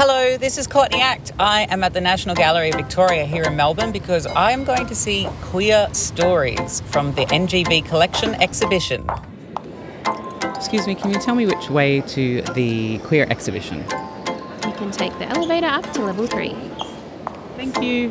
Hello, this is Courtney Act. I am at the National Gallery of Victoria here in Melbourne because I am going to see queer stories from the NGV Collection exhibition. Excuse me, can you tell me which way to the queer exhibition? You can take the elevator up to level three. Thank you.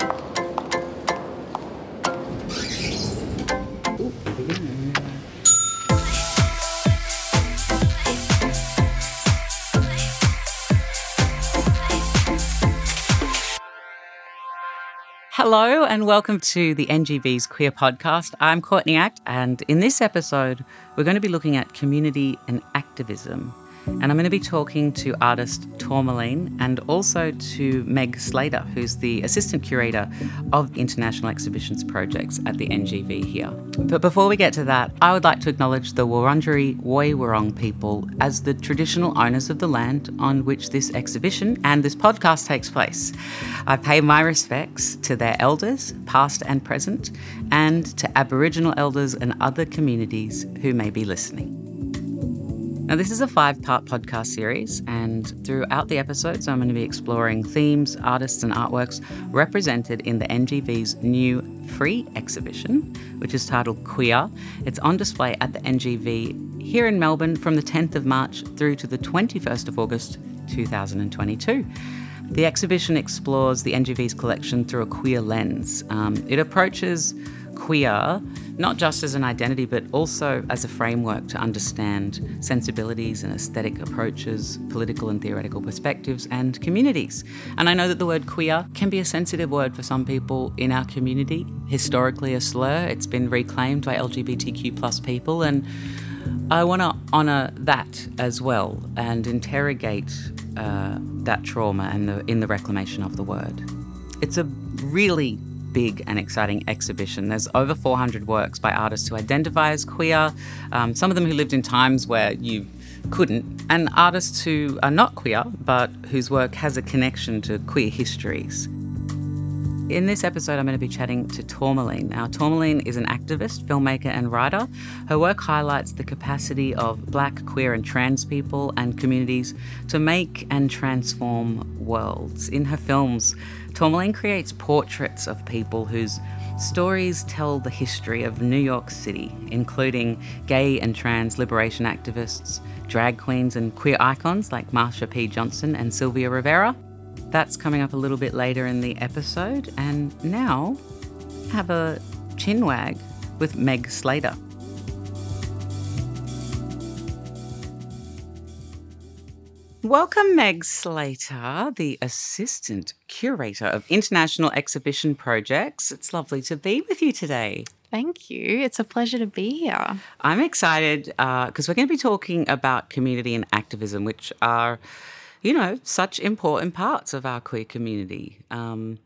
Hello and welcome to the NGV's Queer Podcast. I'm Courtney Act, and in this episode, we're going to be looking at community and activism and I'm going to be talking to artist Tourmaline and also to Meg Slater, who's the assistant curator of international exhibitions projects at the NGV here. But before we get to that, I would like to acknowledge the Wurundjeri Woi Wurrung people as the traditional owners of the land on which this exhibition and this podcast takes place. I pay my respects to their elders, past and present, and to Aboriginal elders and other communities who may be listening. Now, this is a five part podcast series, and throughout the episodes, I'm going to be exploring themes, artists, and artworks represented in the NGV's new free exhibition, which is titled Queer. It's on display at the NGV here in Melbourne from the 10th of March through to the 21st of August 2022. The exhibition explores the NGV's collection through a queer lens. Um, it approaches queer not just as an identity, but also as a framework to understand sensibilities and aesthetic approaches, political and theoretical perspectives, and communities. And I know that the word queer can be a sensitive word for some people in our community, historically a slur. It's been reclaimed by LGBTQ plus people, and I want to honour that as well and interrogate uh, that trauma and the, in the reclamation of the word. It's a really big and exciting exhibition. There's over 400 works by artists who identify as queer, um, some of them who lived in times where you couldn't, and artists who are not queer but whose work has a connection to queer histories. In this episode, I'm going to be chatting to Tourmaline. Now, Tourmaline is an activist, filmmaker, and writer. Her work highlights the capacity of black, queer, and trans people and communities to make and transform worlds. In her films, Tourmaline creates portraits of people whose stories tell the history of New York City, including gay and trans liberation activists, drag queens, and queer icons like Marsha P. Johnson and Sylvia Rivera. That's coming up a little bit later in the episode. And now, have a chinwag with Meg Slater. Welcome, Meg Slater, the Assistant Curator of International Exhibition Projects. It's lovely to be with you today. Thank you. It's a pleasure to be here. I'm excited because uh, we're going to be talking about community and activism, which are, you know, such important parts of our queer community. Um,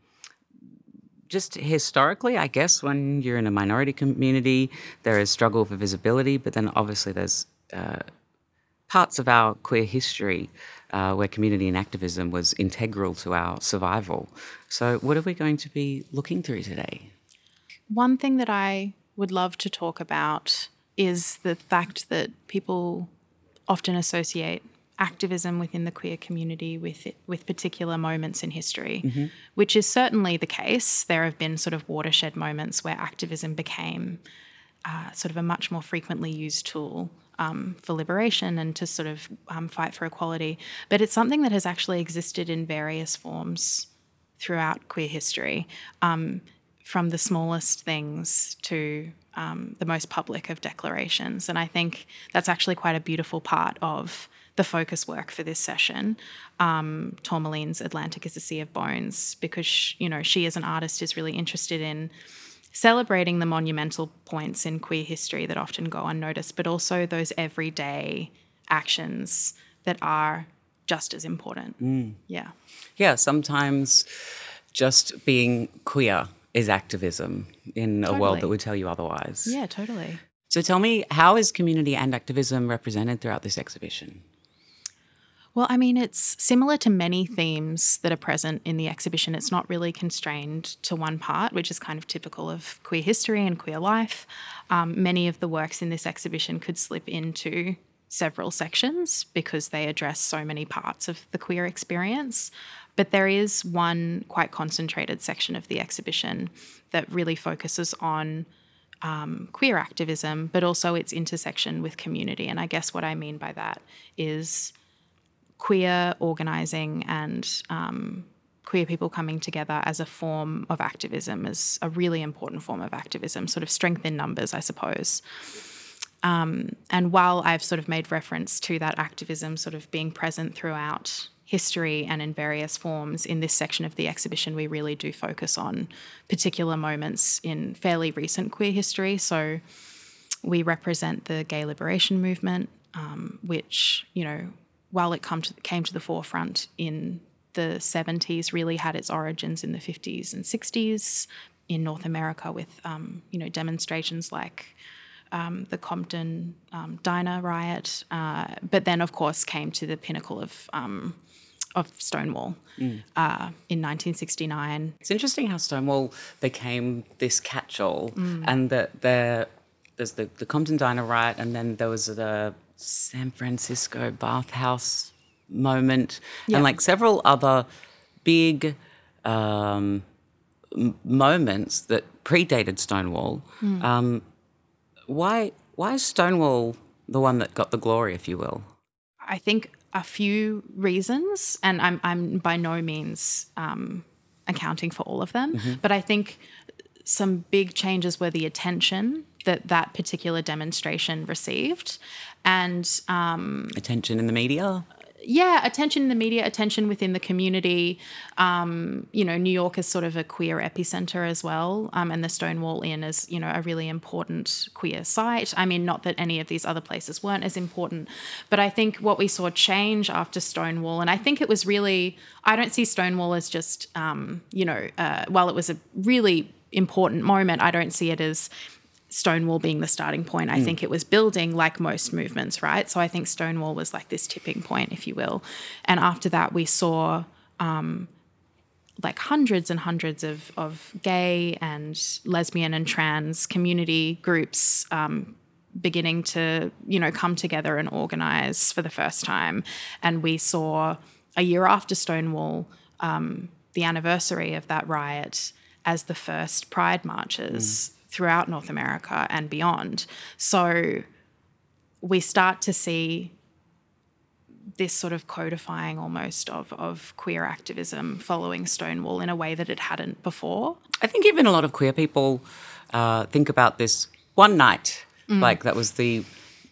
just historically, I guess, when you're in a minority community, there is struggle for visibility, but then obviously there's uh, parts of our queer history uh, where community and activism was integral to our survival. So, what are we going to be looking through today? One thing that I would love to talk about is the fact that people often associate activism within the queer community with with particular moments in history, mm-hmm. which is certainly the case. There have been sort of watershed moments where activism became uh, sort of a much more frequently used tool um, for liberation and to sort of um, fight for equality. But it's something that has actually existed in various forms throughout queer history, um, from the smallest things to um, the most public of declarations. And I think that's actually quite a beautiful part of the focus work for this session, um, Tourmaline's Atlantic is a Sea of Bones, because, you know, she as an artist is really interested in celebrating the monumental points in queer history that often go unnoticed, but also those everyday actions that are just as important. Mm. Yeah. Yeah, sometimes just being queer is activism in totally. a world that would tell you otherwise. Yeah, totally. So tell me, how is community and activism represented throughout this exhibition? Well, I mean, it's similar to many themes that are present in the exhibition. It's not really constrained to one part, which is kind of typical of queer history and queer life. Um, many of the works in this exhibition could slip into several sections because they address so many parts of the queer experience. But there is one quite concentrated section of the exhibition that really focuses on um, queer activism, but also its intersection with community. And I guess what I mean by that is queer organising and um, queer people coming together as a form of activism, is a really important form of activism, sort of strength in numbers, I suppose. Um, and while I've sort of made reference to that activism sort of being present throughout history and in various forms, in this section of the exhibition, we really do focus on particular moments in fairly recent queer history. So we represent the gay liberation movement, um, which, you know, while it come to, came to the forefront in the 70s, really had its origins in the 50s and 60s in North America with, um, you know, demonstrations like um, the Compton um, diner riot, uh, but then, of course, came to the pinnacle of um, of Stonewall mm. uh, in 1969. It's interesting how Stonewall became this catch-all, mm. and that there there's the the Compton diner riot, and then there was the San Francisco bathhouse moment, yeah. and like several other big. Um, moments that predated Stonewall, mm. um, why why is Stonewall the one that got the glory, if you will? I think a few reasons, and I'm I'm by no means um, accounting for all of them, mm-hmm. but I think some big changes were the attention that that particular demonstration received, and um, attention in the media yeah, attention in the media, attention within the community. Um, you know, New York is sort of a queer epicenter as well, um, and the Stonewall Inn is, you know, a really important queer site. I mean, not that any of these other places weren't as important, but I think what we saw change after Stonewall, and I think it was really, I don't see Stonewall as just, um, you know, uh, while it was a really important moment, I don't see it as Stonewall being the starting point. I mm. think it was building like most movements, right? So I think Stonewall was like this tipping point, if you will. And after that, we saw um, like hundreds and hundreds of, of gay and lesbian and trans community groups um, beginning to, you know, come together and organize for the first time. And we saw a year after Stonewall, um, the anniversary of that riot as the first pride marches. Mm throughout North America and beyond. So we start to see this sort of codifying almost of, of queer activism following Stonewall in a way that it hadn't before. I think even a lot of queer people uh, think about this one night, mm. like that was the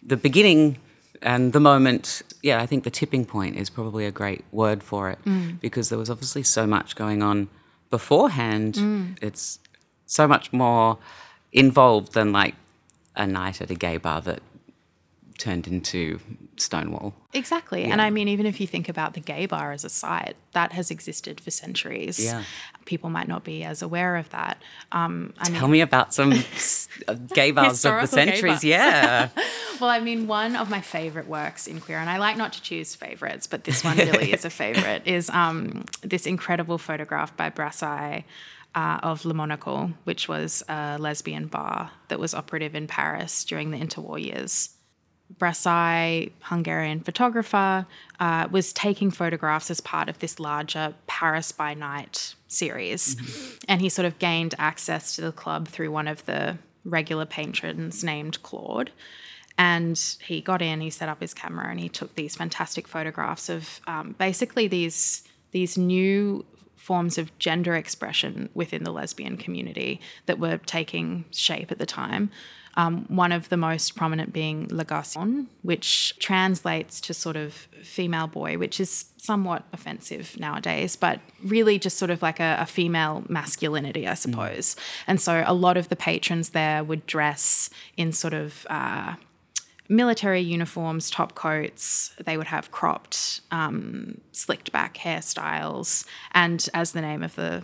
the beginning and the moment. Yeah, I think the tipping point is probably a great word for it mm. because there was obviously so much going on beforehand. Mm. It's so much more involved than like a night at a gay bar that turned into Stonewall. Exactly. Yeah. And I mean, even if you think about the gay bar as a site, that has existed for centuries. Yeah. People might not be as aware of that. Um, I Tell mean, me about some gay bars of the centuries. Yeah. well, I mean, one of my favorite works in queer, and I like not to choose favorites, but this one really is a favorite, is um, this incredible photograph by Brassai uh, of Le Monocle, which was a lesbian bar that was operative in Paris during the interwar years. Brassai, Hungarian photographer, uh, was taking photographs as part of this larger Paris by Night series. Mm-hmm. And he sort of gained access to the club through one of the regular patrons named Claude. And he got in, he set up his camera, and he took these fantastic photographs of um, basically these these new forms of gender expression within the lesbian community that were taking shape at the time. Um, one of the most prominent being Le Garçon, which translates to sort of female boy, which is somewhat offensive nowadays, but really just sort of like a, a female masculinity, I suppose. Mm. And so a lot of the patrons there would dress in sort of uh, military uniforms, top coats. They would have cropped, um, slicked back hairstyles. And as the name of the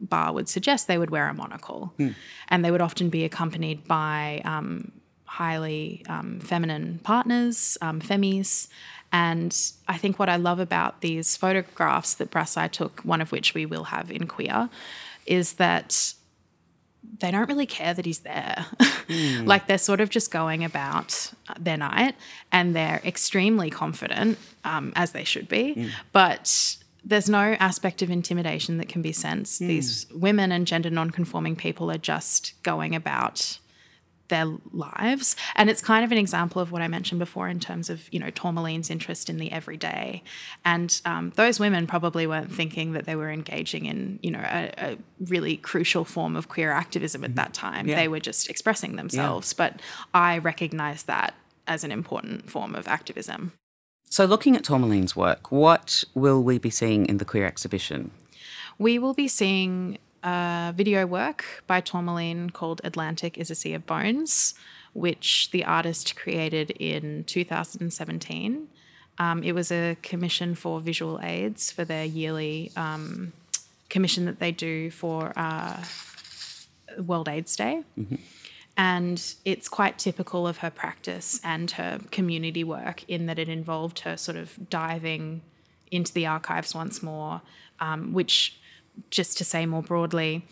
bar would suggest, they would wear a monocle. Hmm. And they would often be accompanied by um, highly um, feminine partners, um, femmes. And I think what I love about these photographs that Brassai took, one of which we will have in Queer, is that they don't really care that he's there. Hmm. like they're sort of just going about their night and they're extremely confident, um, as they should be. Hmm. But there's no aspect of intimidation that can be sensed. Hmm. These women and gender non-conforming people are just going about their lives. And it's kind of an example of what I mentioned before in terms of, you know, Tourmaline's interest in the everyday. And um, those women probably weren't thinking that they were engaging in, you know, a, a really crucial form of queer activism at that time. Yeah. They were just expressing themselves. But I recognize that as an important form of activism. So, looking at Tourmaline's work, what will we be seeing in the queer exhibition? We will be seeing a video work by Tourmaline called Atlantic is a Sea of Bones, which the artist created in 2017. Um, it was a commission for Visual AIDS for their yearly um, commission that they do for uh, World AIDS Day. And it's quite typical of her practice and her community work in that it involved her sort of diving into the archives once more, um, which, just to say more broadly,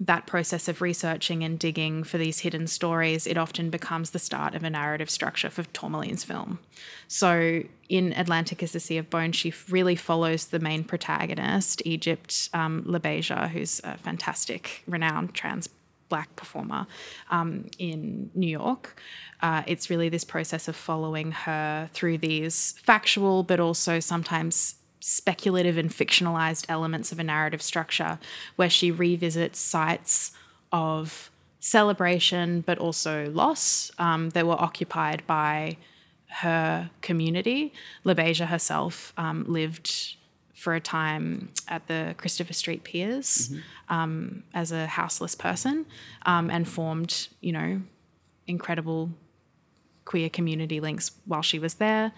that process of researching and digging for these hidden stories, it often becomes the start of a narrative structure for Tourmaline's film. So in Atlantic is the Sea of Bones, she really follows the main protagonist, Egypt um, LaBeija, who's a fantastic, renowned trans black performer um, in New York. Uh, it's really this process of following her through these factual, but also sometimes speculative and fictionalized elements of a narrative structure where she revisits sites of celebration but also loss um, that were occupied by her community. LaBeija herself um, lived for a time at the Christopher Street Piers um, as a houseless person um, and formed, you know, incredible queer community links while she was there.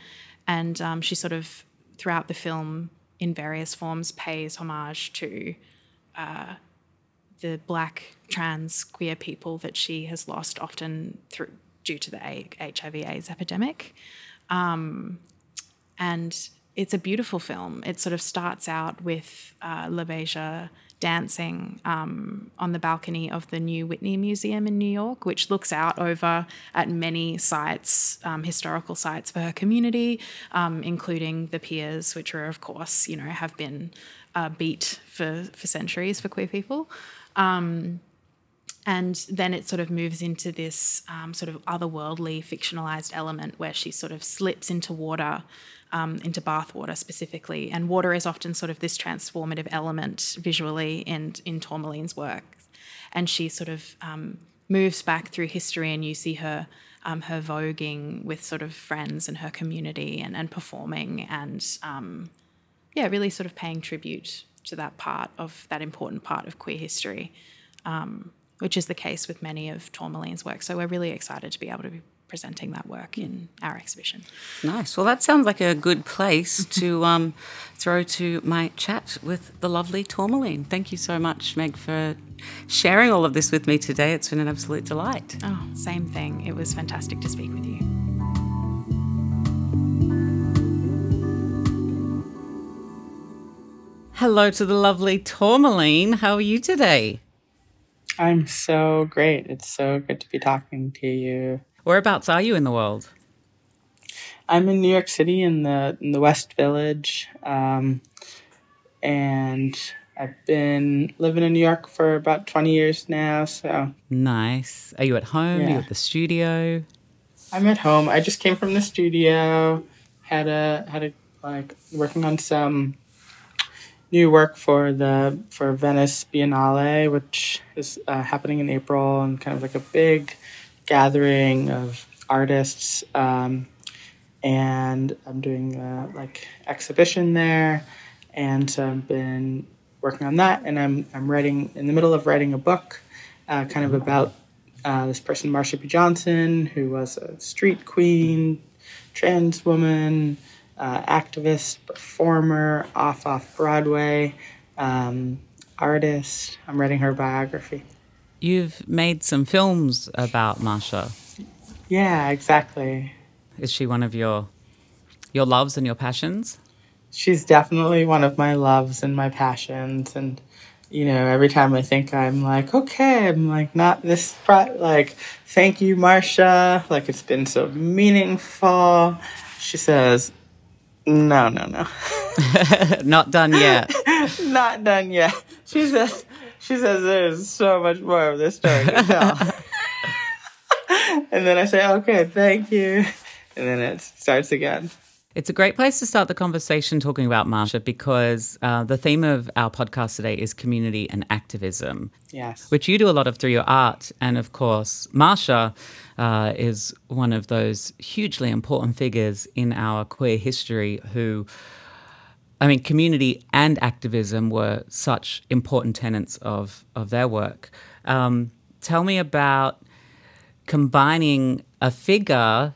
And um, she sort of, throughout the film, in various forms, pays homage to uh, the black trans queer people that she has lost often through due to the HIV/AIDS epidemic. Um, and it's a beautiful film. It sort of starts out with uh, LaBeija dancing um, on the balcony of the new Whitney Museum in New York, which looks out over at many sites, um, historical sites for her community, um, including the piers, which are, of course, you know, have been a beat for, for centuries for queer people. Um, and then it sort of moves into this um, sort of otherworldly fictionalized element where she sort of slips into water um, into bathwater specifically and water is often sort of this transformative element visually and in tourmaline's work and she sort of um, moves back through history and you see her um, her voguing with sort of friends and her community and, and performing and um, yeah really sort of paying tribute to that part of that important part of queer history um, which is the case with many of Tourmaline's work. So we're really excited to be able to presenting that work in our exhibition. Nice. Well, that sounds like a good place to um, throw to my chat with the lovely Tourmaline. Thank you so much, Meg, for sharing all of this with me today. It's been an absolute delight. Oh, same thing. It was fantastic to speak with you. Hello to the lovely Tourmaline. How are you today? I'm so great. It's so good to be talking to you. Whereabouts are you in the world? I'm in New York City in the in the West Village, um, and I've been living in New York for about 20 years now. So Nice. Are you at home? Are you at the studio? I'm at home. I just came from the studio. Had a had a like working on some new work for the for Venice Biennale, which is uh, happening in April, and kind of like a big gathering of artists. Um, and I'm doing a like exhibition there, and so I've been working on that, and I'm I'm writing in the middle of writing a book, uh, kind of about uh, this person, Marsha P. Johnson, who was a street queen, trans woman, uh, activist, performer, off off Broadway, um, artist. I'm writing her biography. You've made some films about Marsha. Yeah, exactly. Is she one of your your loves and your passions? She's definitely one of my loves and my passions, and you know, every time I think I'm like, okay, I'm like not this like, thank you, Marsha. Like it's been so meaningful. She says, no, no, no. not done yet. not done yet. She says, she says there's so much more of this story to tell. and then I say, okay, thank you. And then it starts again. It's a great place to start the conversation talking about Marsha because uh, the theme of our podcast today is community and activism. Yes. Which you do a lot of through your art. And of course, Marsha uh, is one of those hugely important figures in our queer history who. I mean, community and activism were such important tenets of, of their work. Um, tell me about combining a figure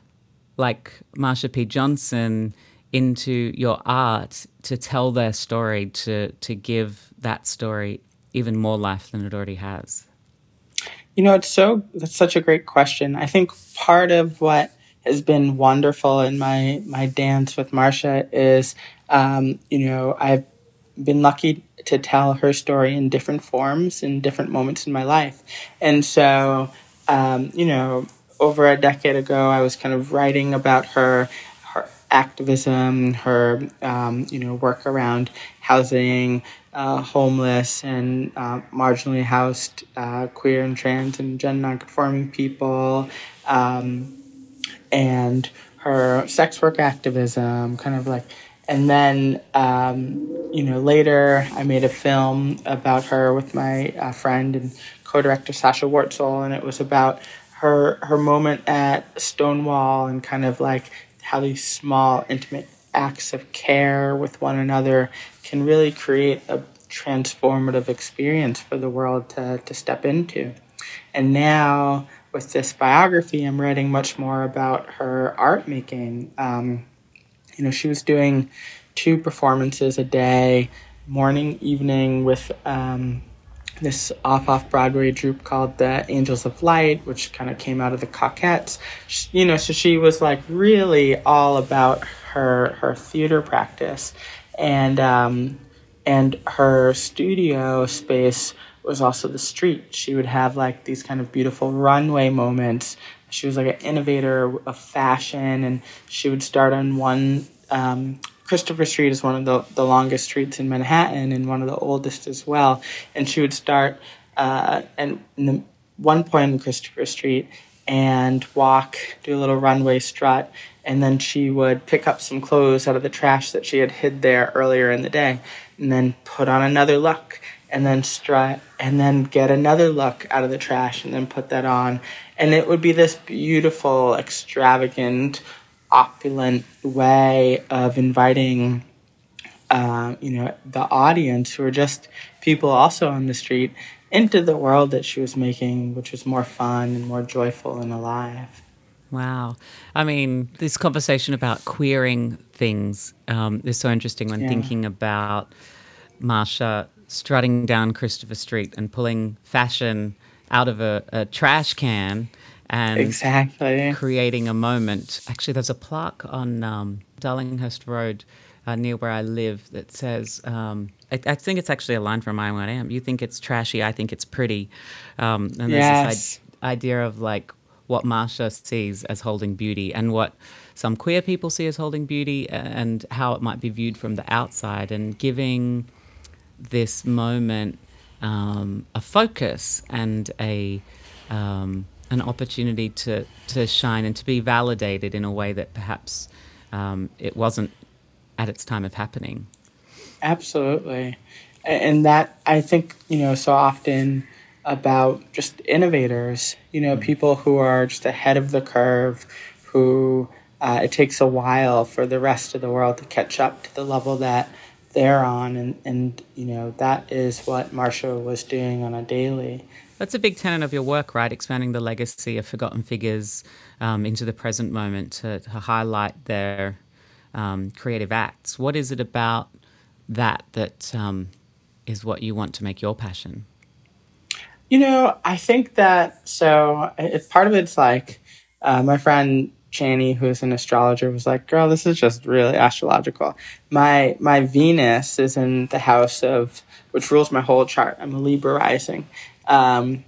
like Marsha P. Johnson into your art to tell their story, to to give that story even more life than it already has? You know, it's so that's such a great question. I think part of what has been wonderful in my my dance with Marsha is, um, you know, I've been lucky to tell her story in different forms in different moments in my life, and so um, you know, over a decade ago, I was kind of writing about her, her activism, her um, you know work around housing uh, homeless and uh, marginally housed uh, queer and trans and gender nonconforming people, um, and her sex work activism, kind of like. And then, um, you know, later I made a film about her with my uh, friend and co-director Sasha Wortzel, and it was about her her moment at Stonewall and kind of like how these small intimate acts of care with one another can really create a transformative experience for the world to, to step into. And now with this biography, I'm writing much more about her art making. Um, you know, she was doing two performances a day, morning, evening, with um, this off off Broadway troupe called the Angels of Light, which kind of came out of the Cockettes. She, you know, so she was like really all about her her theater practice, and um, and her studio space was also the street. She would have like these kind of beautiful runway moments. She was like an innovator of fashion, and she would start on one um, Christopher Street is one of the, the longest streets in Manhattan and one of the oldest as well. And she would start uh, and the one point in Christopher Street and walk, do a little runway strut, and then she would pick up some clothes out of the trash that she had hid there earlier in the day, and then put on another look, and then strut, and then get another look out of the trash, and then put that on. And it would be this beautiful, extravagant opulent way of inviting uh, you know the audience who are just people also on the street into the world that she was making which was more fun and more joyful and alive wow i mean this conversation about queering things um, is so interesting when yeah. thinking about marsha strutting down christopher street and pulling fashion out of a, a trash can and exactly creating a moment. Actually, there's a plaque on um, Darlinghurst Road uh, near where I live that says, um, I, I, think it's actually a line from I What I Am. You think it's trashy, I think it's pretty. Um, and there's yes. this I- idea of like what Marsha sees as holding beauty and what some queer people see as holding beauty and how it might be viewed from the outside and giving this moment um, a focus and a um, an opportunity to, to shine and to be validated in a way that perhaps um, it wasn't at its time of happening. Absolutely. And that, I think, you know, so often about just innovators, you know, mm-hmm. people who are just ahead of the curve, who uh, it takes a while for the rest of the world to catch up to the level that they're on. And, and you know, that is what Marsha was doing on a daily. That's a big tenet of your work, right? Expanding the legacy of forgotten figures um, into the present moment to, to highlight their um, creative acts. What is it about that that um, is what you want to make your passion? You know, I think that so it, part of it's like uh, my friend Chani, who's an astrologer, was like, "Girl, this is just really astrological. My my Venus is in the house of which rules my whole chart. I'm a Libra rising. Um,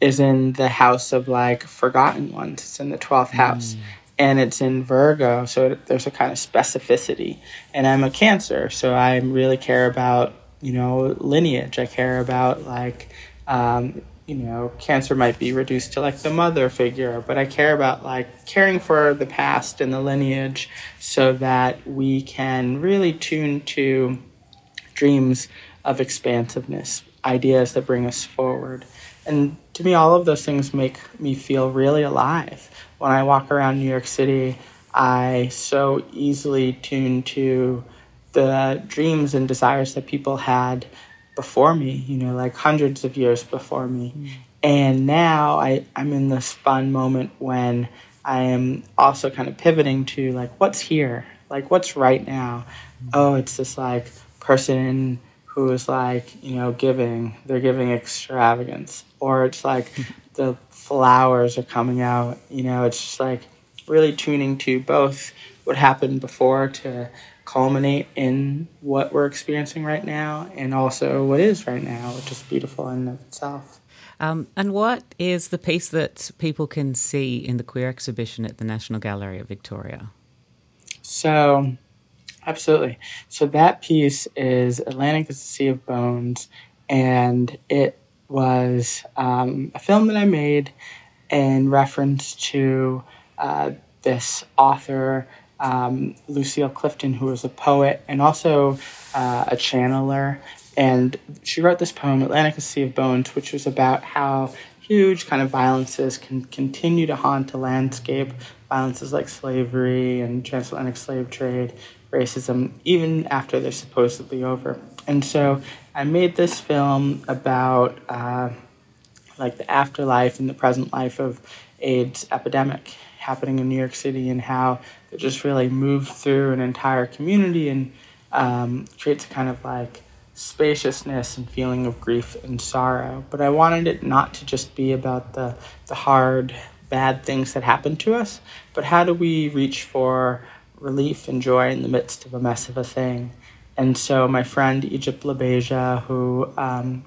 is in the house of like forgotten ones. It's in the twelfth house." And it's in Virgo, so it, there's a kind of specificity. And I'm a Cancer, so I really care about you know lineage. I care about like um, you know, cancer might be reduced to like the mother figure, but I care about like caring for the past and the lineage so that we can really tune to dreams of expansiveness, ideas that bring us forward. And to me, all of those things make me feel really alive. When I walk around New York City, I so easily tune to the dreams and desires that people had before me, you know, like hundreds of years before me. Mm. And now I, I'm in this fun moment when I am also kind of pivoting to like, what's here? Like, what's right now? Mm. Oh, it's this like person who is like, you know, giving, they're giving extravagance. Or it's like the flowers are coming out, you know, it's just like really tuning to both what happened before to culminate in what we're experiencing right now and also what is right now, which is beautiful in of itself. Um, and what is the piece that people can see in the queer exhibition at the National Gallery of Victoria? So, absolutely. So, that piece is Atlantic is a Sea of Bones, and it was um, a film that I made in reference to uh, this author um, Lucille Clifton, who was a poet and also uh, a channeler. And she wrote this poem, Atlantic Sea of Bones, which was about how huge kind of violences can continue to haunt the landscape. Violences like slavery and transatlantic slave trade, racism, even after they're supposedly over. And so I made this film about uh, like the afterlife and the present life of AIDS epidemic happening in New York City and how it just really moved through an entire community and um, creates a kind of like spaciousness and feeling of grief and sorrow. But I wanted it not to just be about the, the hard, bad things that happen to us, but how do we reach for relief and joy in the midst of a mess of a thing? And so my friend Egypt LaBeija, who um,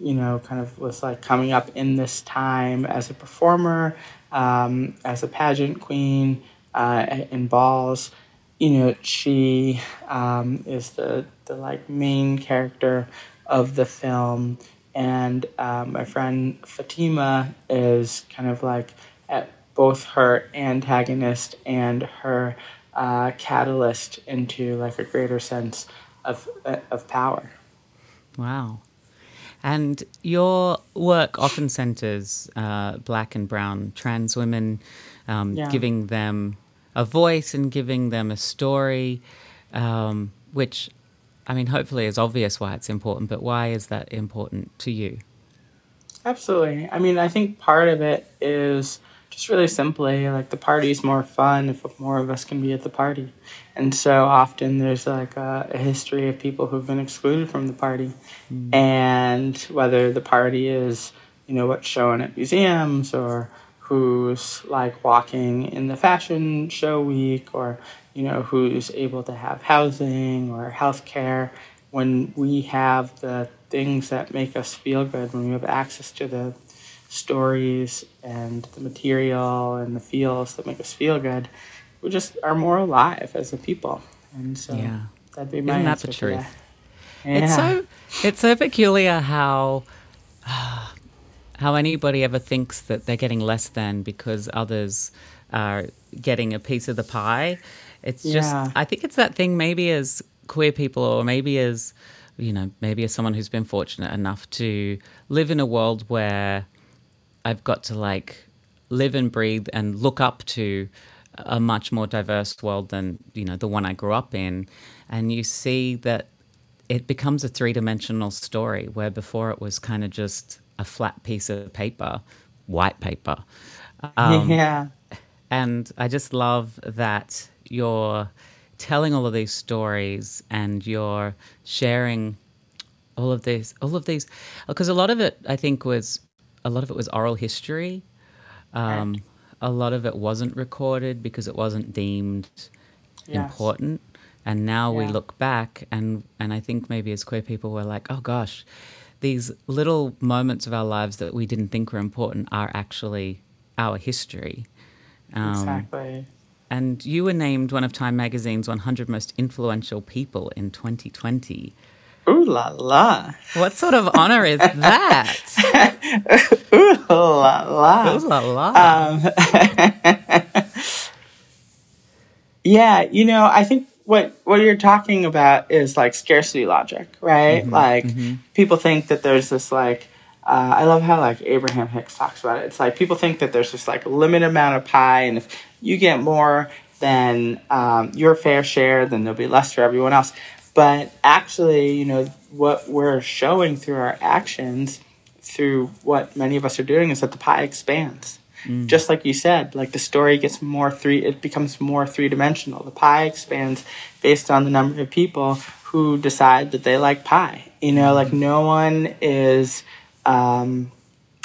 you know, kind of was like coming up in this time as a performer, um, as a pageant queen uh, in balls. You know, she um, is the, the like main character of the film, and um, my friend Fatima is kind of like at both her antagonist and her uh, catalyst into like a greater sense of of power. Wow. And your work often centers uh, black and brown trans women, um, yeah. giving them a voice and giving them a story, um, which, I mean, hopefully is obvious why it's important, but why is that important to you? Absolutely. I mean, I think part of it is just really simply like the party's more fun if more of us can be at the party. And so often there's like a, a history of people who've been excluded from the party. Mm. And whether the party is, you know, what's shown at museums or who's like walking in the fashion show week or, you know, who's able to have housing or health care, when we have the things that make us feel good, when we have access to the stories and the material and the feels that make us feel good, we just are more alive as a people. And so yeah. that'd be my Isn't that the truth? That. Yeah. It's so it's so peculiar how how anybody ever thinks that they're getting less than because others are getting a piece of the pie. It's just. I think it's that thing maybe as queer people or maybe as you know, maybe as someone who's been fortunate enough to live in a world where I've got to like live and breathe and look up to a much more diverse world than you know the one I grew up in, and you see that it becomes a three dimensional story where before it was kind of just a flat piece of paper, white paper. Um, yeah. And I just love that you're telling all of these stories and you're sharing all of these, all of these, because a lot of it I think was a lot of it was oral history. Um, a lot of it wasn't recorded because it wasn't deemed Yes. important. And now we look back and and I think maybe as queer people we're like, oh gosh, these little moments of our lives that we didn't think were important are actually our history. Um, exactly. And you were named one of Time Magazine's 100 most influential people in 2020. Ooh la la. What sort of honor is that? Ooh la la. Ooh la la. Um, yeah, you know, I think what what you're talking about is like scarcity logic, right? like people think that there's this like uh, I love how like Abraham Hicks talks about it. It's like people think that there's this like limited amount of pie, and if you get more than um, your fair share, then there'll be less for everyone else. But actually, you know, what we're showing through our actions, through what many of us are doing, is that the pie expands. Just like you said like the story gets more three it becomes more three dimensional the pie expands based on the number of people who decide that they like pie. You know like no one is um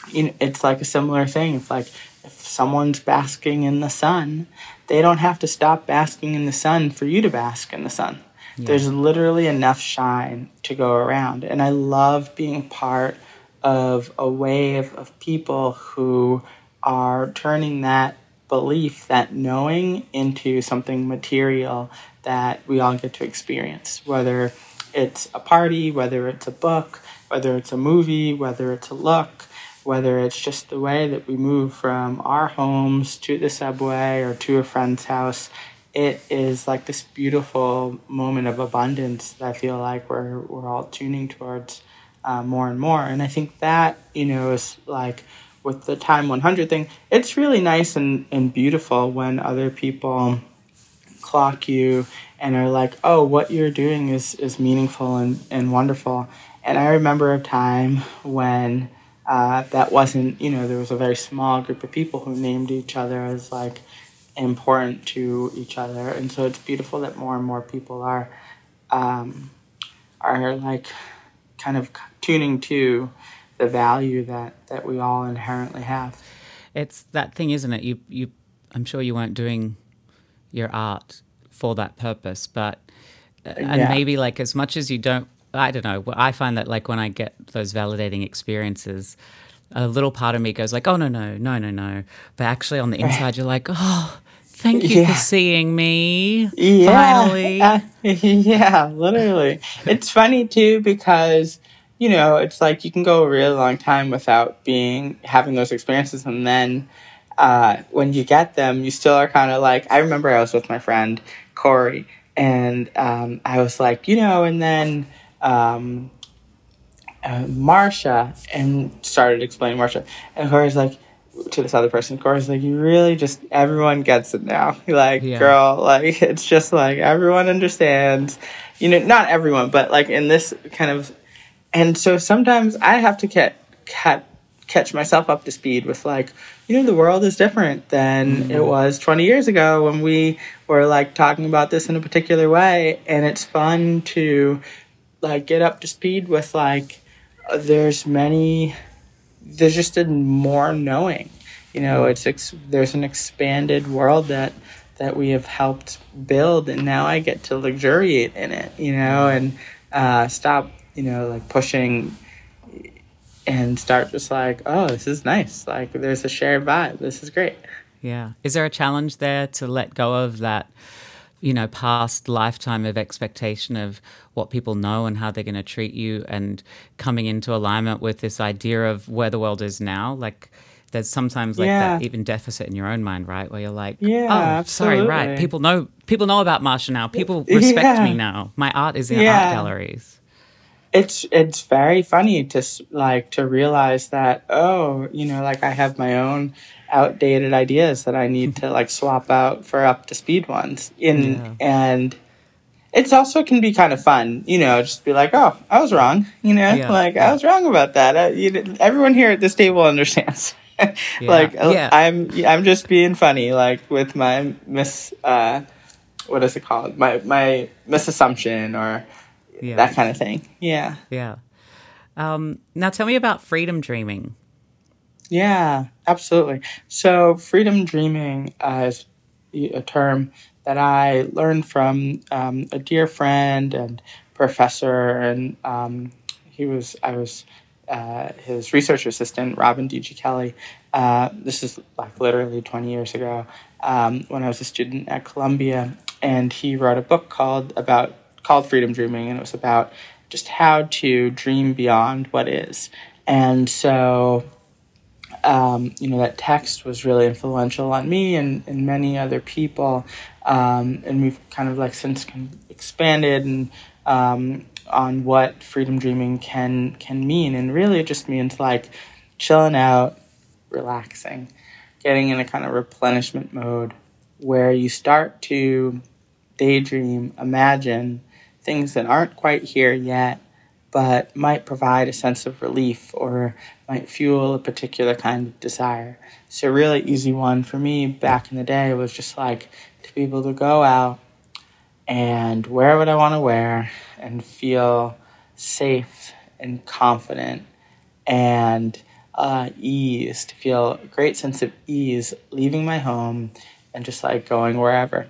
you know it's like a similar thing. If like if someone's basking in the sun they don't have to stop basking in the sun for you to bask in the sun there's literally enough shine to go around and i love being part of a wave of people who are turning that belief, that knowing, into something material that we all get to experience. Whether it's a party, whether it's a book, whether it's a movie, whether it's a look, whether it's just the way that we move from our homes to the subway or to a friend's house. It is like this beautiful moment of abundance that I feel like we're, we're all tuning towards uh, more and more. And I think that, you know, is like with the Time 100 thing, it's really nice and, and beautiful when other people clock you and are like, oh, what you're doing is, is meaningful and, and wonderful. And I remember a time when uh, that wasn't, you know, there was a very small group of people who named each other as like important to each other. And so it's beautiful that more and more people are, um, are like kind of tuning to the value that, that we all inherently have. it's that thing, isn't it? You, you, I'm sure you weren't doing your art for that purpose, but and Yeah. maybe like as much as you don't, I don't know. I find that like when I get those validating experiences, a little part of me goes like, oh no no no no no, but actually on the inside you're like, oh, thank you Yeah. for seeing me. Yeah. Finally. Uh, yeah, literally. it's funny too because you know, it's like you can go a really long time without being having those experiences and then uh, when you get them, you still are kind of like I remember I was with my friend Corey and um, I was like, you know, and then um, uh, Marsha and started explaining Marsha, and Corey's like to this other person. Corey's like, you really just everyone gets it now. Like, Yeah. girl, like it's just like everyone understands. You know, not everyone, but like in this kind of, and so sometimes I have to get cat catch myself up to speed with like you know the world is different than mm-hmm. it was 20 years ago when we were like talking about this in a particular way and it's fun to like get up to speed with like there's many there's just a more knowing you know it's ex- there's an expanded world that that we have helped build and now i get to luxuriate in it you know and uh, stop you know like pushing and start just like oh this is nice. Like there's a shared vibe. This is great. Yeah. Is there a challenge there to let go of that, you know, past lifetime of expectation of what people know and how they're going to treat you and coming into alignment with this idea of where the world is now? Like, there's sometimes like Yeah. that even deficit in your own mind, right? Where you're like, Yeah, oh, sorry, right. People know people know about Marsha now. People respect Yeah. me now. My art is in art galleries. it's it's very funny to like to realize that oh you know like i have my own outdated ideas that i need to like swap out for up to speed ones in Yeah. and it's also can be kind of fun you know just be like oh i was wrong you know Yeah, like yeah. i was wrong about that uh, you, everyone here at this table understands like yeah. i'm i'm just being funny like with my miss, uh what is it called my my misassumption or that kind of thing yeah Yeah. Um, now tell me about freedom dreaming. Yeah, absolutely. So, freedom dreaming uh, is a term that I learned from um, a dear friend and professor, and um, he was I was uh, his research assistant, Robin D.G. Kelley. Uh, this is like literally 20 years ago um, when I was a student at Columbia, and he wrote a book called about called Freedom Dreaming, and it was about just how to dream beyond what is. And so um, you know, that text was really influential on me and, and many other people. Um, and we've kind of like since expanded and um, on what freedom dreaming can can mean. And really, it just means like chilling out, relaxing, getting in a kind of replenishment mode where you start to daydream, imagine things that aren't quite here yet, but might provide a sense of relief or might fuel a particular kind of desire. So, a really easy one for me back in the day was just like to be able to go out and wear what I want to wear and feel safe and confident and uh, ease, to feel a great sense of ease leaving my home and just like going wherever.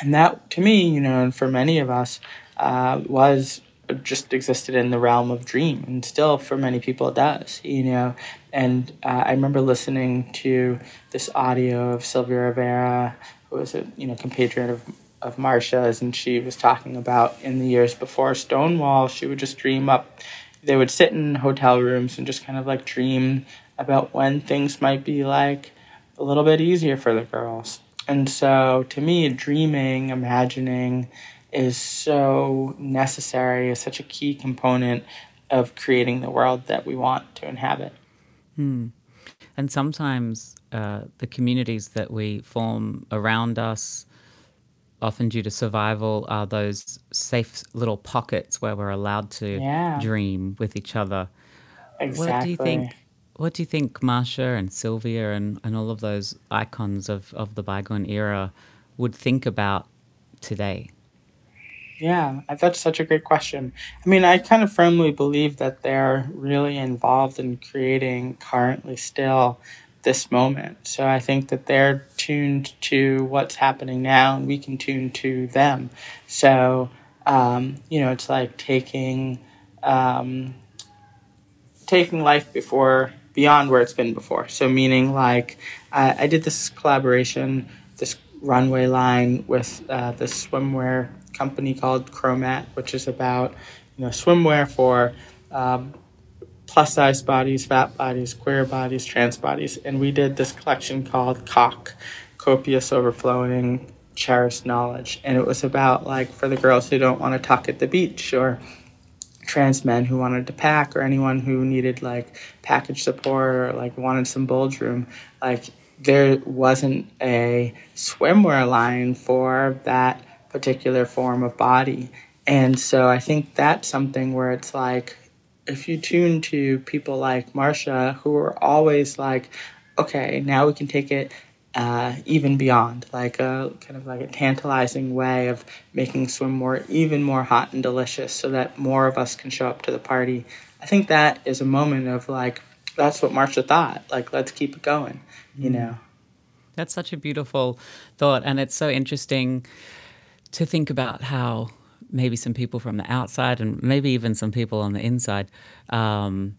And that, to me, you know, and for many of us, uh, was just existed in the realm of dream and still for many people it does you know? And uh, i remember listening to this audio of sylvia rivera who was a you know compatriot of of Marsha's and she was talking about in the years before Stonewall she would just dream up they would sit in hotel rooms and just kind of like dream about when things might be like a little bit easier for the girls. And so to me dreaming imagining is so necessary, is such a key component of creating the world that we want to inhabit. Hmm. And sometimes uh, the communities that we form around us, often due to survival, are those safe little pockets where we're allowed to yeah. dream with each other. Exactly. What do you think? What do you think Marsha and Sylvia and, and all of those icons of, of the bygone era would think about today? Yeah, that's such a great question. I mean, I kind of firmly believe that they're really involved in creating currently still this moment. So I think that they're tuned to what's happening now and we can tune to them. So, um, you know, it's like taking, um, taking life before, beyond where it's been before. So meaning like, I, I did this collaboration, this runway line with uh, the swimwear company called Chromat, which is about you know swimwear for um, plus size bodies, fat bodies, queer bodies, trans bodies, and we did this collection called Cock, copious overflowing cherished knowledge, and it was about like for the girls who don't want to tuck at the beach or trans men who wanted to pack or anyone who needed like package support or like wanted some bulge room. Like there wasn't a swimwear line for that particular form of body. And so I think that's something where it's like, if you tune to people like Marsha, who are always like, okay, now we can take it uh, even beyond, like a kind of like a tantalizing way of making swim more, even more hot and delicious, so that more of us can show up to the party. I think that is a moment of like, that's what Marsha thought. Like, let's keep it going, you mm. know. That's such a beautiful thought, and it's so interesting to think about how maybe some people from the outside and maybe even some people on the inside um,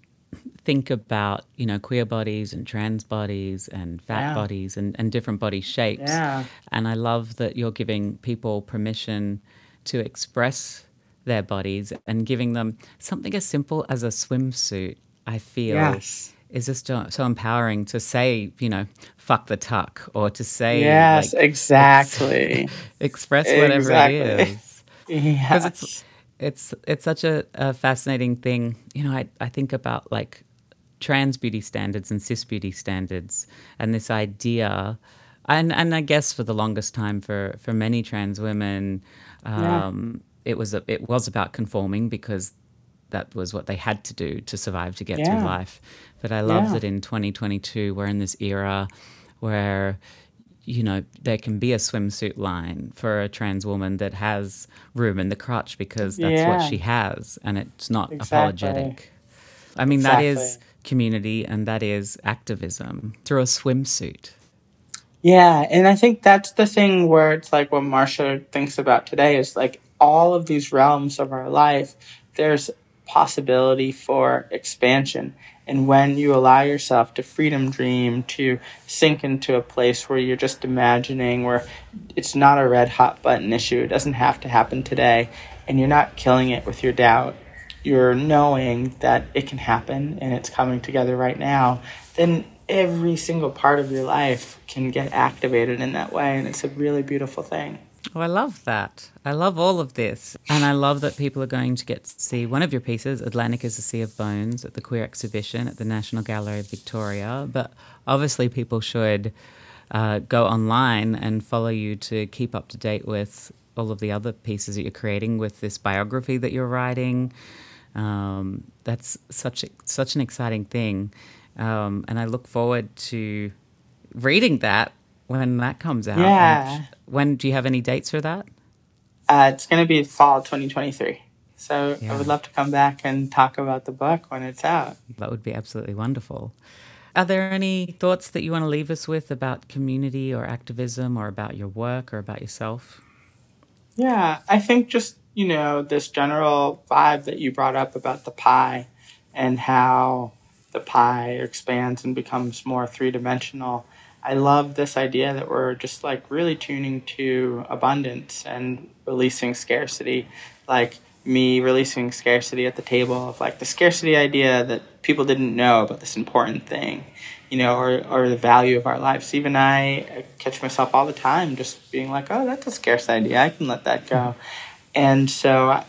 think about you know queer bodies and trans bodies and fat yeah. bodies and, and different body shapes yeah. and i love that you're giving people permission to express their bodies and giving them something as simple as a swimsuit i feel yes is just so empowering to say, you know, fuck the tuck or to say, yes, like, exactly, ex- express whatever exactly. it is. Because it's it's it's such a, a, fascinating thing. You know, I I think about like trans beauty standards and cis beauty standards and this idea. And, and I guess for the longest time for, for many trans women, um, yeah. it was a, it was about conforming because that was what they had to do to survive to get yeah. through life. But I love yeah. that in 2022 we're in this era where you know there can be a swimsuit line for a trans woman that has room in the crotch because that's yeah. what she has and it's not exactly. apologetic. I mean exactly. that is community, and that is activism through a swimsuit. Yeah, and I think that's the thing where it's like what Marsha thinks about today is like all of these realms of our life, there's possibility for expansion. And when you allow yourself to freedom dream, to sink into a place where you're just imagining, where it's not a red hot button issue, it doesn't have to happen today, and you're not killing it with your doubt, you're knowing that it can happen and it's coming together right now, then every single part of your life can get activated in that way. And it's a really beautiful thing. Oh, I love that. I love all of this. And I love that people are going to get to see one of your pieces, Atlantic is a Sea of Bones, at the Queer Exhibition at the National Gallery of Victoria. But obviously, people should uh, go online and follow you to keep up to date with all of the other pieces that you're creating with this biography that you're writing. Um, that's such such an exciting thing, um, and I look forward to reading that when that comes out. Yeah. When do you have any dates for that? Uh, it's going to be fall 2023. So Yeah. I would love to come back and talk about the book when it's out. That would be absolutely wonderful. Are there any thoughts that you want to leave us with about community or activism or about your work or about yourself? Yeah, I think just, you know, this general vibe that you brought up about the pie and how the pie expands and becomes more three dimensional. I love this idea that we're just like really tuning to abundance and releasing scarcity. Like me releasing scarcity at the table of like the scarcity idea that people didn't know about this important thing, you know, or, or the value of our lives. Even I, I catch myself all the time just being like, oh, that's a scarce idea. I can let that go. And so,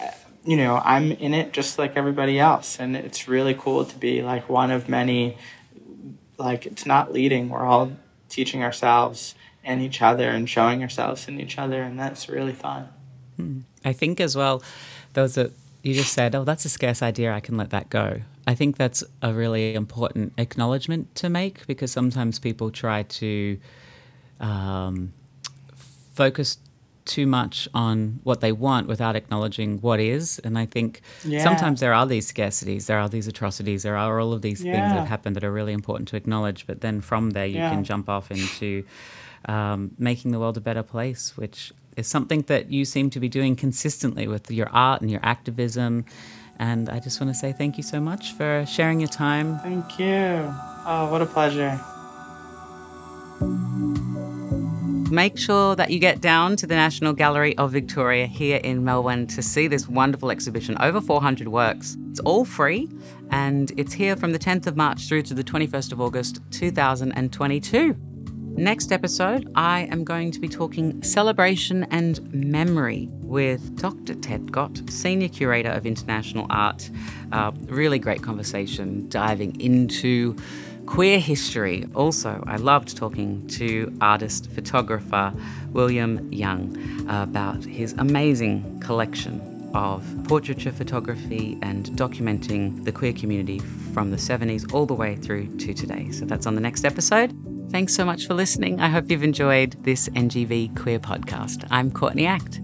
you know, I'm in it just like everybody else. And it's really cool to be like one of many like it's not leading we're all teaching ourselves and each other and showing ourselves in each other and that's really fun I think as well, those that you just said, oh, that's a scarce idea, I can let that go. I think that's a really important acknowledgement to make because sometimes people try to um, focus too much on what they want without acknowledging what is. And I think Yeah. sometimes there are these scarcities, there are these atrocities, there are all of these things that Yeah. have happened that are really important to acknowledge. But then from there, you Yeah. can jump off into um, making the world a better place, which is something that you seem to be doing consistently with your art and your activism. And I just want to say thank you so much for sharing your time. thank you oh what a pleasure Make sure that you get down to the National Gallery of Victoria here in Melbourne to see this wonderful exhibition. Over 400 works. It's all free and it's here from the 10th of March through to the 21st of August 2022. Next episode, I am going to be talking celebration and memory with Dr. Ted Gott, Senior Curator of International Art. Uh, really great conversation diving into queer history. Also, I loved talking to artist photographer William Yang about his amazing collection of portraiture photography and documenting the queer community from the 70s all the way through to today. So that's on the next episode. Thanks so much for listening. I hope you've enjoyed this NGV Queer podcast. I'm Courtney Act.